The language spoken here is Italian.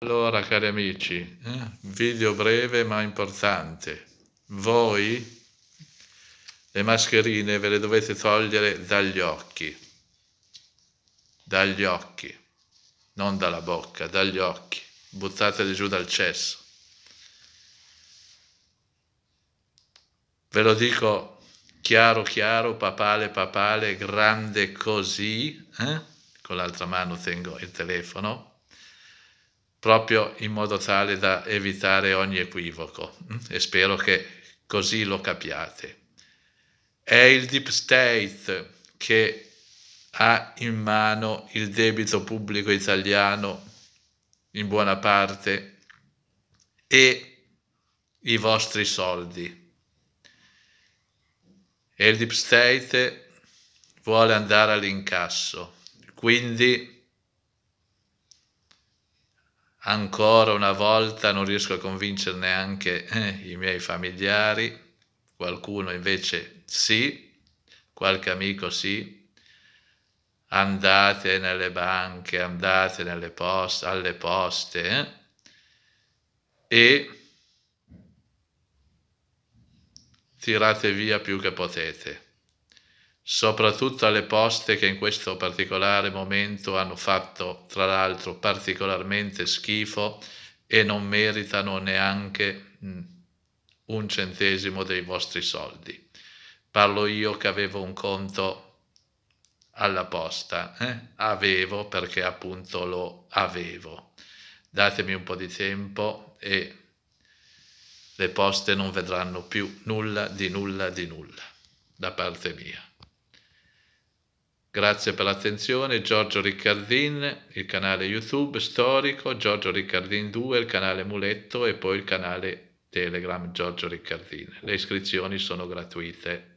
Allora, cari amici, eh, video breve ma importante. Voi le mascherine ve le dovete togliere dagli occhi, dagli occhi, non dalla bocca, dagli occhi. Buttatele giù dal cesso. Ve lo dico chiaro, chiaro, papale, papale, grande così, eh? con l'altra mano tengo il telefono proprio in modo tale da evitare ogni equivoco mm? e spero che così lo capiate. È il deep state che ha in mano il debito pubblico italiano in buona parte e i vostri soldi. E il deep state vuole andare all'incasso, quindi ancora una volta non riesco a convincere neanche eh, i miei familiari, qualcuno invece sì, qualche amico sì, andate nelle banche, andate nelle poste, alle poste eh, e tirate via più che potete soprattutto alle poste che in questo particolare momento hanno fatto tra l'altro particolarmente schifo e non meritano neanche mm, un centesimo dei vostri soldi. Parlo io che avevo un conto alla posta, eh? avevo perché appunto lo avevo. Datemi un po' di tempo e le poste non vedranno più nulla di nulla di nulla da parte mia. Grazie per l'attenzione, Giorgio Riccardin, il canale YouTube storico, Giorgio Riccardin 2, il canale Muletto e poi il canale Telegram Giorgio Riccardin. Le iscrizioni sono gratuite.